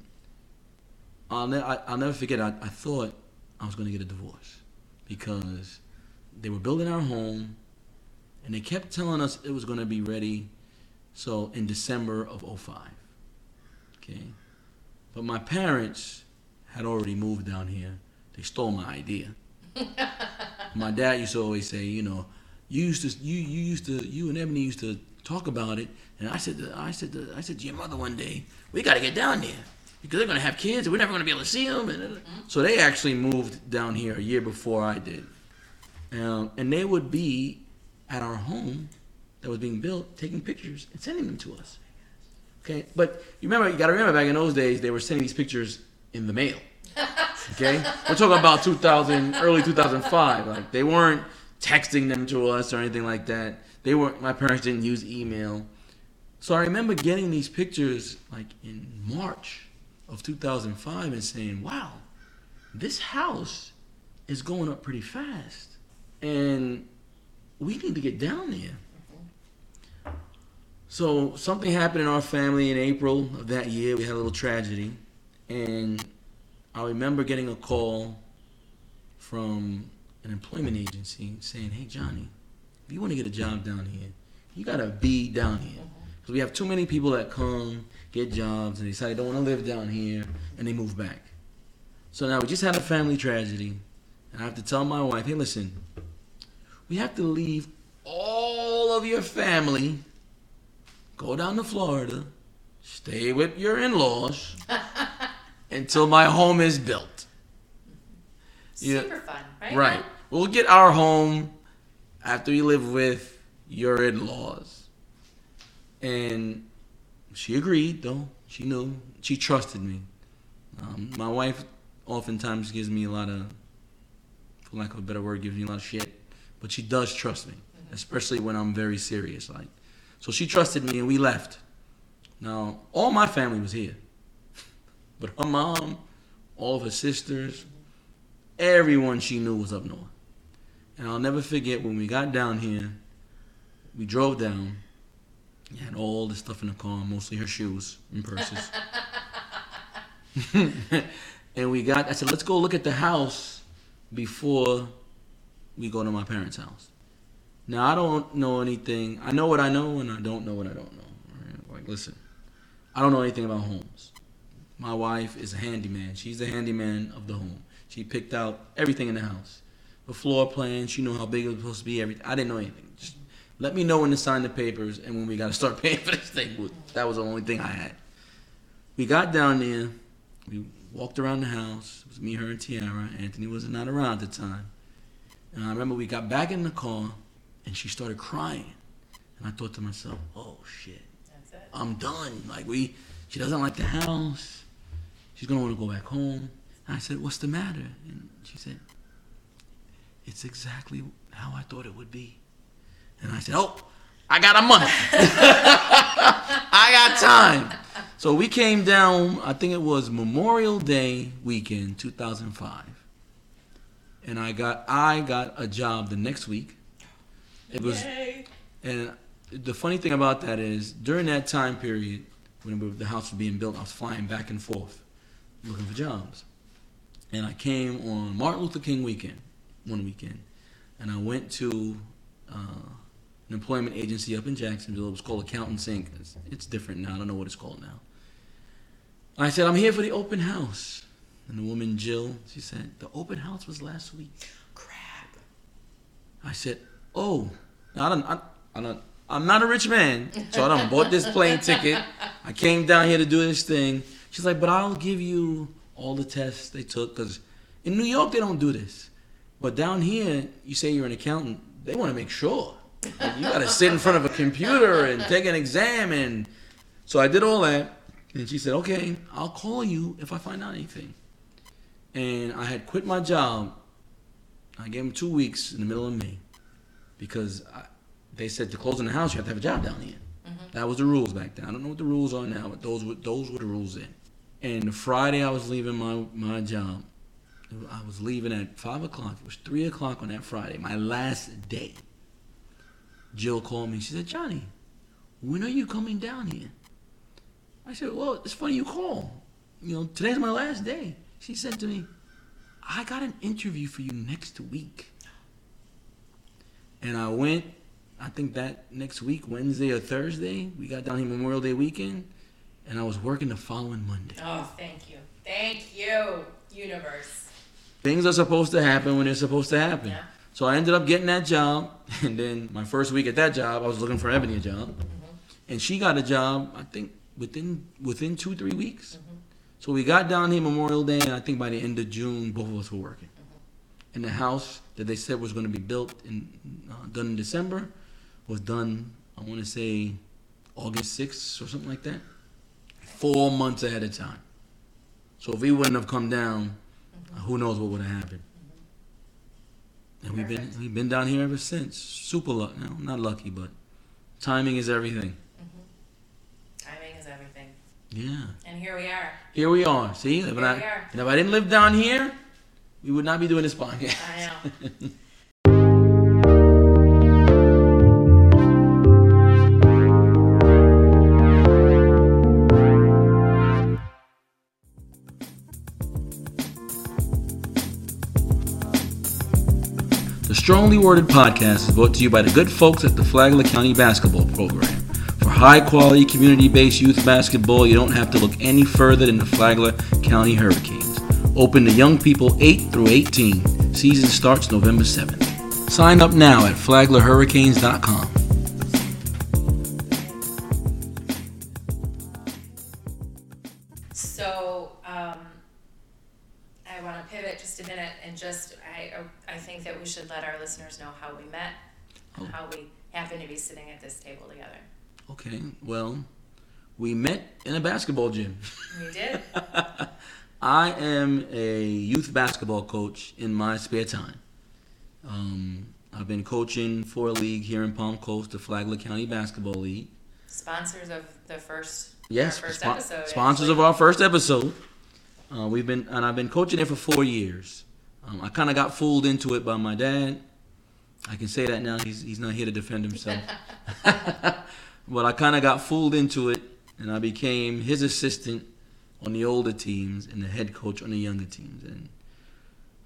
I'll, ne- I, I'll never forget. I, I thought I was going to get a divorce because they were building our home, and they kept telling us it was going to be ready. So in December of 05. Okay, but my parents had already moved down here. They stole my idea. my dad used to always say, you know, you used to you you used to you and Ebony used to talk about it, and I said to, I said to, I said to your mother one day, we got to get down there because they're gonna have kids and we're never gonna be able to see them. And so they actually moved down here a year before I did, um, and they would be at our home that was being built, taking pictures and sending them to us. Okay, but you remember, you gotta remember back in those days, they were sending these pictures in the mail. Okay, we're talking about 2000, early 2005. Like they weren't texting them to us or anything like that. They were. My parents didn't use email, so I remember getting these pictures like in March of 2005 and saying, "Wow, this house is going up pretty fast, and we need to get down there." So something happened in our family in April of that year. We had a little tragedy, and I remember getting a call from an employment agency saying, "Hey Johnny, if you want to get a job down here, you gotta be down here mm-hmm. because we have too many people that come get jobs and they decide they don't want to live down here and they move back. So now we just had a family tragedy, and I have to tell my wife, "Hey, listen, we have to leave all of your family, go down to Florida, stay with your in-laws." until my home is built. Yeah. Super fun, right? Right. We'll get our home after we live with your in laws. And she agreed, though. She knew. She trusted me. Um, my wife oftentimes gives me a lot of, for lack of a better word, gives me a lot of shit. But she does trust me, especially when I'm very serious. Like, so she trusted me, and we left. Now, all my family was here, but her mom, all of her sisters, everyone she knew was up north. And I'll never forget when we got down here, we drove down. Had all the stuff in the car, mostly her shoes and purses. and we got, I said, let's go look at the house before we go to my parents' house. Now, I don't know anything. I know what I know, and I don't know what I don't know. Right? Like, listen, I don't know anything about homes. My wife is a handyman. She's the handyman of the home. She picked out everything in the house. The floor plan, she knew how big it was supposed to be, everything. I didn't know anything. Just let me know when to sign the papers and when we got to start paying for this thing. That was the only thing I had. We got down there. We walked around the house. It was me, her, and Tiara. Anthony was not around at the time. And I remember we got back in the car and she started crying. And I thought to myself, oh shit, That's it. I'm done. Like we, she doesn't like the house. She's gonna want to go back home. I said, what's the matter? And she said, it's exactly how I thought it would be. And I said, oh, I got a month. I got time. So we came down. I think it was Memorial Day weekend, 2005. And I got I got a job the next week. It was Yay. and the funny thing about that is, during that time period, when the house was being built, I was flying back and forth looking for jobs. And I came on Martin Luther King weekend, one weekend, and I went to uh, an employment agency up in Jacksonville. It was called Accountants Inc. It's, it's different now. I don't know what it's called now. I said, I'm here for the open house. And the woman, Jill, she said, the open house was last week. Crap. I said, "Oh, I don't, I, I don't, I'm not a rich man, so I don't bought this plane ticket. I came down here to do this thing." She's like, "But I'll give you all the tests they took, cause in New York they don't do this, but down here, you say you're an accountant, they want to make sure. Like, you got to sit in front of a computer and take an exam, and so I did all that." And she said, "Okay, I'll call you if I find out anything." And I had quit my job I gave them two weeks in the middle of May because I, they said to close in the house, you have to have a job down here. Mm-hmm. That was the rules back then. I don't know what the rules are now, but those were those were the rules then. And Friday, I was leaving my my job. I was leaving at five o'clock. It was three o'clock on that Friday, my last day. Jill called me. She said, "Johnny, when are you coming down here?" I said, "Well, it's funny you call. You know, today's my last day." She said to me, I got an interview for you next week. And I went, I think that next week, Wednesday or Thursday, we got down here Memorial Day weekend, and I was working the following Monday. Oh, thank you. Thank you, universe. Things are supposed to happen when they're supposed to happen. Yeah. So I ended up getting that job, and then my first week at that job, I was looking for Ebony a job, mm-hmm. and she got a job. I think within within two three weeks. Mm-hmm. So we got down here Memorial Day, and I think by the end of June, both of us were working. Mm-hmm. And the house that they said was going to be built and uh, done in December was done. I want to say August sixth or something like that. Four months ahead of time. So if we wouldn't have come down, uh, who knows what would have happened. And we've been we've been down here ever since. Super lucky, no, not lucky, but timing is everything. Timing is everything. Yeah. And here we are. Here we are. See, if, Here I, we are. and if I didn't live down here, we would not be doing this podcast. I know. Strongly Worded podcast is brought to you by the good folks at the Flagler County Basketball Program. For high quality community based youth basketball, you don't have to look any further than the Flagler County Hurricanes. Open to young people 8 through 18. Season starts November 7th. Sign up now at flaglerhurricanes.com. Okay, well, we met in a basketball gym. We did. I am a youth basketball coach in my spare time. Um, I've been coaching for a league here in Palm Coast, the Flagler County Basketball League. Sponsors of the first Yes, our first spon- episode. sponsors actually. of our first episode. Uh, we've been and I've been coaching there for four years. Um, I kind of got fooled into it by my dad. I can say that now. He's he's not here to defend himself. but I kind of got fooled into it, and I became his assistant on the older teams and the head coach on the younger teams. And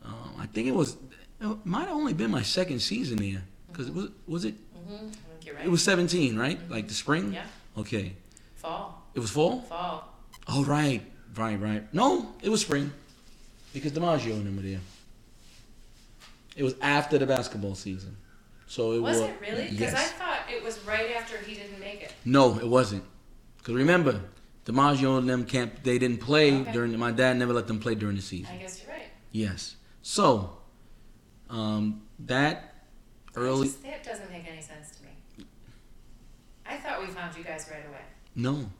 um, I think it was it might have only been my second season there because it was was it Mhm, you're right. it was 17 right like the spring Yeah. okay fall. it was fall Fall. Oh right, right, right. No, it was spring, because DiMaggio and them were there. It was after the basketball season, so it Was was. it really? Because Yes. I thought it was right after he didn't make it. No, it wasn't. Because remember, DiMaggio and them camp. They didn't play Okay. during. My dad never let them play during the season. I guess you're right. Yes. So, um, that early. just- that doesn't make any sense to me. I thought we found you guys right away. No.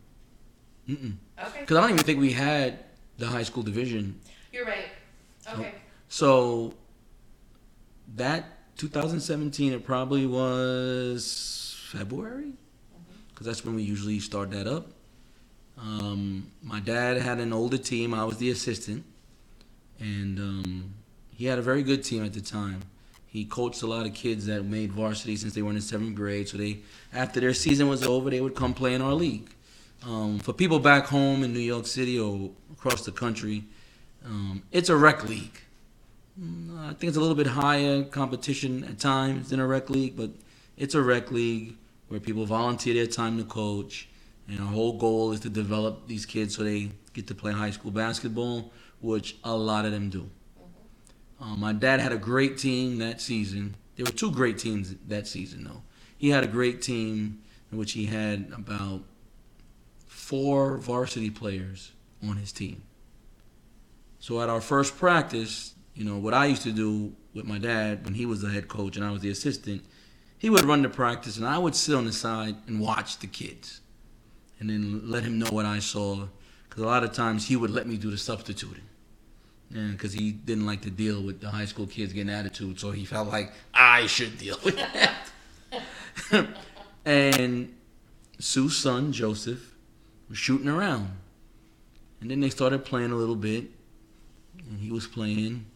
Mm-mm. Okay. Because I don't even think we had the high school division You're right. Okay. So that 2017, it probably was February, because that's when we usually start that up. Um, my dad had an older team. I was the assistant, and um, he had a very good team at the time. He coached a lot of kids that made varsity since they were in the seventh grade. So they, after their season was over, they would come play in our league. Um, for people back home in New York City or across the country, um, it's a rec league. Mm, I think it's a little bit higher competition at times than a rec league, but it's a rec league where people volunteer their time to coach. And our whole goal is to develop these kids so they get to play high school basketball, which a lot of them do. Um, my dad had a great team that season. There were two great teams that season, though. He had a great team in which he had about four varsity players on his team. So at our first practice, you know, what I used to do with my dad when he was the head coach and I was the assistant, he would run the practice and I would sit on the side and watch the kids and then let him know what I saw. Because a lot of times he would let me do the substituting. Because he didn't like to deal with the high school kids getting attitude, so he felt like I should deal with that. and Sue's son, Joseph, was shooting around. And then they started playing a little bit. And he was playing.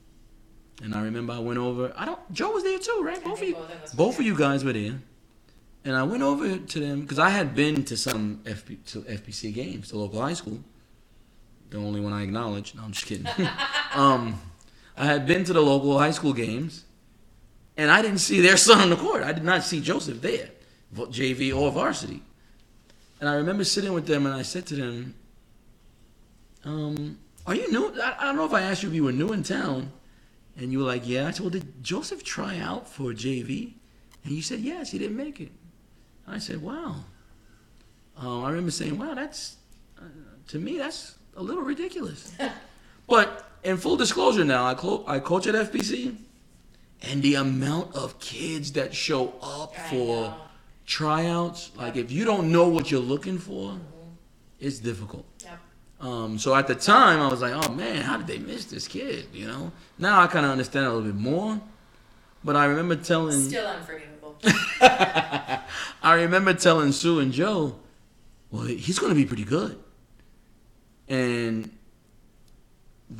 And I remember I went over. I don't. Joe was there too, right? Both of you. both of us were Both of there. you guys were there. And I went over to them because I had been to some FP, to FPC games, to local high school. The only one I acknowledge. No, I'm just kidding. um, I had been to the local high school games, and I didn't see their son on the court. I did not see Joseph there, JV or varsity. And I remember sitting with them, and I said to them, um, "Are you new? I, I don't know if I asked you if you were new in town." And you were like, "Yeah." I said, "Well, did Joseph try out for JV?" And you said, "Yes, he didn't make it." I said, "Wow." Um, I remember saying, "Wow, that's uh, to me that's a little ridiculous." but in full disclosure, now I clo- I coach at FPC, and the amount of kids that show up for tryouts, like if you don't know what you're looking for, it's difficult. Um, so at the time, I was like, "Oh man, how did they miss this kid?" You know. Now I kind of understand a little bit more, but I remember telling Still unforgivable. I remember telling Sue and Joe, well, he's going to be pretty good. And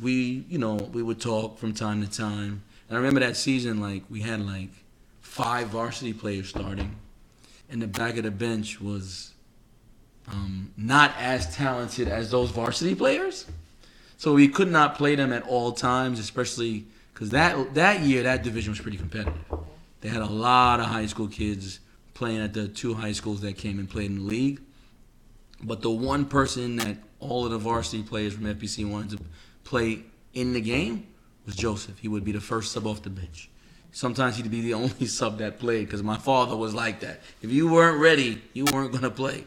we, you know, we would talk from time to time. And I remember that season, like, we had like five varsity players starting. And the back of the bench was um, not as talented as those varsity players. So we could not play them at all times, especially because that, that year, that division was pretty competitive. They had a lot of high school kids playing at the two high schools that came and played in the league. But the one person that all of the varsity players from FPC wanted to play in the game was Joseph. He would be the first sub off the bench. Sometimes he'd be the only sub that played because my father was like that. If you weren't ready, you weren't going to play.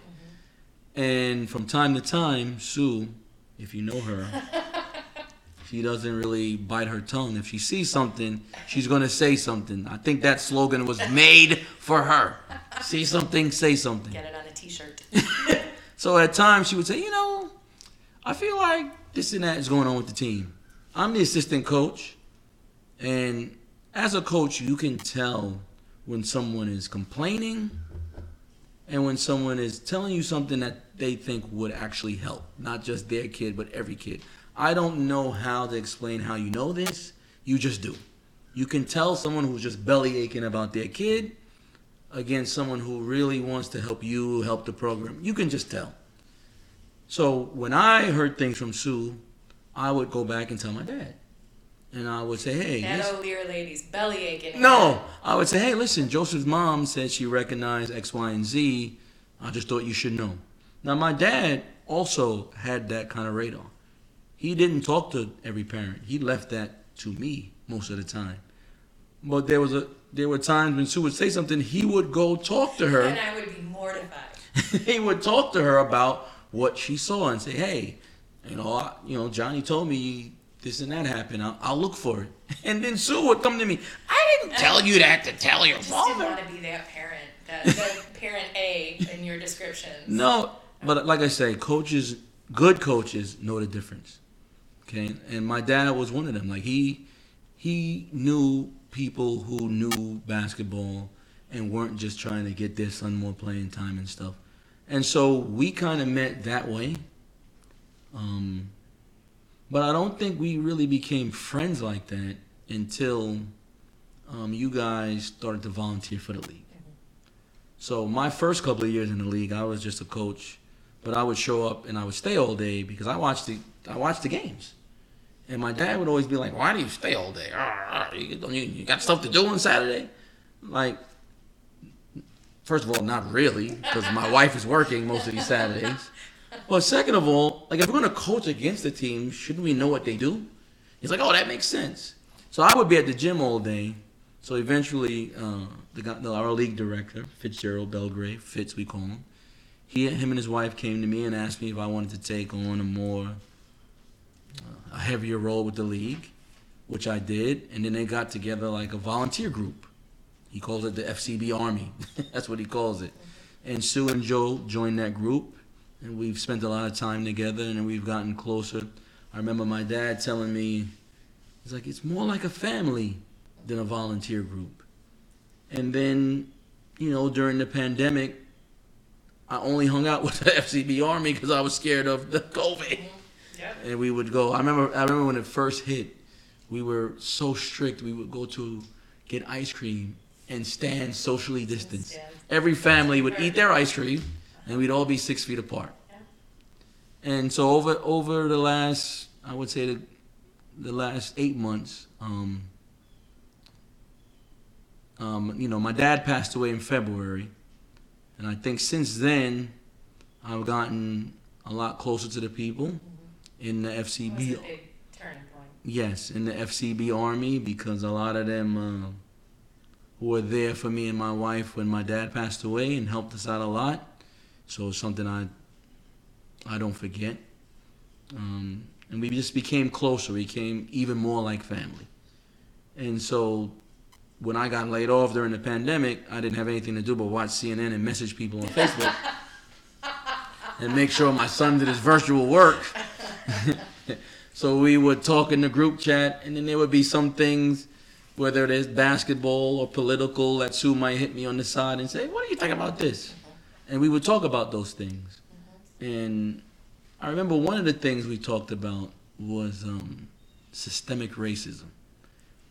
And from time to time, Sue, if you know her, she doesn't really bite her tongue. If she sees something, she's gonna say something. I think that slogan was made for her. See something, say something. Get it on a T-shirt. So at times she would say, you know, I feel like this and that is going on with the team. I'm the assistant coach, and as a coach, you can tell when someone is complaining and when someone is telling you something that they think would actually help, not just their kid, but every kid. I don't know how to explain how you know this. You just do. You can tell someone who's just belly aching about their kid against someone who really wants to help you, help the program. You can just tell. So when I heard things from Sue, I would go back and tell my dad. And I would say, hey, That this- old lady's belly aching. no, I would say, hey, listen, Joseph's mom said she recognized X, Y, and Z. I just thought you should know. Now, my dad also had that kind of radar. He didn't talk to every parent. He left that to me most of the time. But there was a there were times when Sue would say something, he would go talk to her. And I would be mortified. he would talk to her about what she saw and say, "Hey, you know, I, you know, Johnny told me this and that happened. I'll, I'll look for it." And then Sue would come to me, "I didn't tell you that to tell your I just didn't want to be that parent, that, the parent A in your descriptions. No, but like I say, coaches, good coaches know the difference. Okay, and my dad was one of them. Like he, he knew people who knew basketball and weren't just trying to get their son more playing time and stuff. And so we kind of met that way. Um, but I don't think we really became friends like that until um, you guys started to volunteer for the league. So my first couple of years in the league, I was just a coach, but I would show up and I would stay all day because I watched the I watched the games, and my dad would always be like, "Why do you stay all day? Ah, ah, don't you, you got stuff to do on Saturday?" Like, first of all, not really, because my wife is working most of these Saturdays. But second of all, like if we're gonna coach against the team, shouldn't we know what they do? He's like, "Oh, that makes sense." So I would be at the gym all day. So eventually, uh, the, the our league director, Fitzgerald Belgrave, Fitz we call him, he, him and his wife came to me and asked me if I wanted to take on a more, uh, a heavier role with the league, which I did. And then they got together like a volunteer group. He calls it the FCB Army. That's what he calls it. And Sue and Joe joined that group, and we've spent a lot of time together, and we've gotten closer. I remember my dad telling me, he's like, it's more like a family than a volunteer group. And then, you know, during the pandemic, I only hung out with the FCB Army because I was scared of the COVID. Yep. And we would go. I remember. I remember when it first hit. We were so strict. We would go to get ice cream and stand socially distanced. Every family would eat their ice cream, and we'd all be six feet apart. And so over over the last, I would say the, the last eight months, um, um, you know, my dad passed away in February, and I think since then, I've gotten a lot closer to the people in the It was a FCB. big turning point. Yes, in the FCB Army because a lot of them uh, were there for me and my wife when my dad passed away and helped us out a lot. So it's something I I don't forget. Um, and we just became closer. We became even more like family. And so when I got laid off during the pandemic, I didn't have anything to do but watch CNN and message people on Facebook and make sure my son did his virtual work. So we would talk in the group chat, and then there would be some things, whether it is basketball or political, that Sue might hit me on the side and say, "What do you think about this?" And we would talk about those things. And I remember one of the things we talked about was um, systemic racism,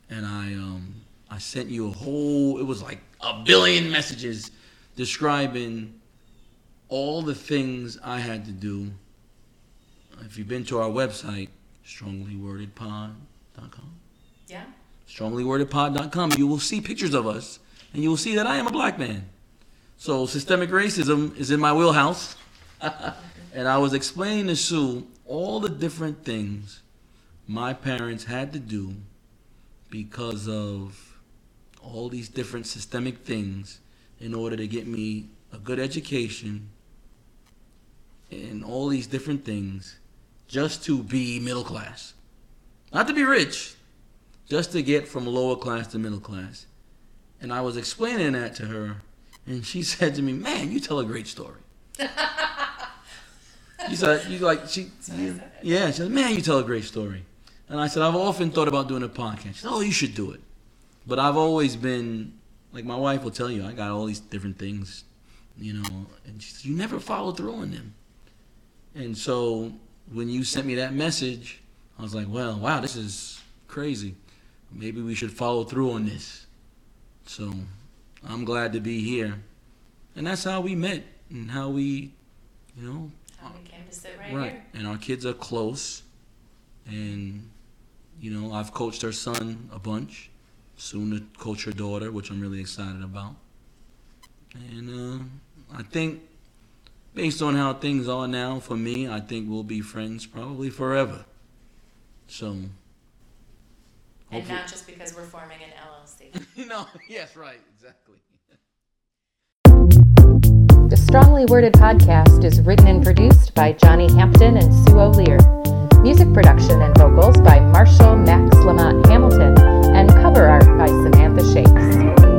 and I um, I sent you a whole. It was like a billion messages describing all the things I had to do. If you've been to our website, stronglywordedpod.com, Yeah. stronglywordedpod.com, you will see pictures of us, and you will see that I am a black man. So systemic racism is in my wheelhouse, and I was explaining to Sue all the different things my parents had to do because of all these different systemic things in order to get me a good education and all these different things just to be middle class. not to be rich, just to get from lower class to middle class. And I was explaining that to her, and she said to me, "Man, you tell a great story." she said, "You like she, you, yeah." She said, "Man, you tell a great story." And I said, "I've often thought about doing a podcast." She said, "Oh, you should do it." But I've always been like my wife will tell you, I got all these different things, you know, and she said, "You never follow through on them." And so when you sent me that message, I was like, "Well, wow, this is crazy. Maybe we should follow through on this." So I'm glad to be here, and that's how we met and how we, you know, How we came to sit right, right. here. And our kids are close, and you know, I've coached her son a bunch. Soon to coach her daughter, which I'm really excited about. And uh, I think, based on how things are now for me, I think we'll be friends probably forever. So. And hopefully- not just because we're forming an LLC. no, yes, right, exactly. The Strongly Worded podcast is written and produced by Johnny Hampton and Sue O'Lear. Music production and vocals by Marshall Max Lamont Hamilton, and cover art by Samantha Shakes.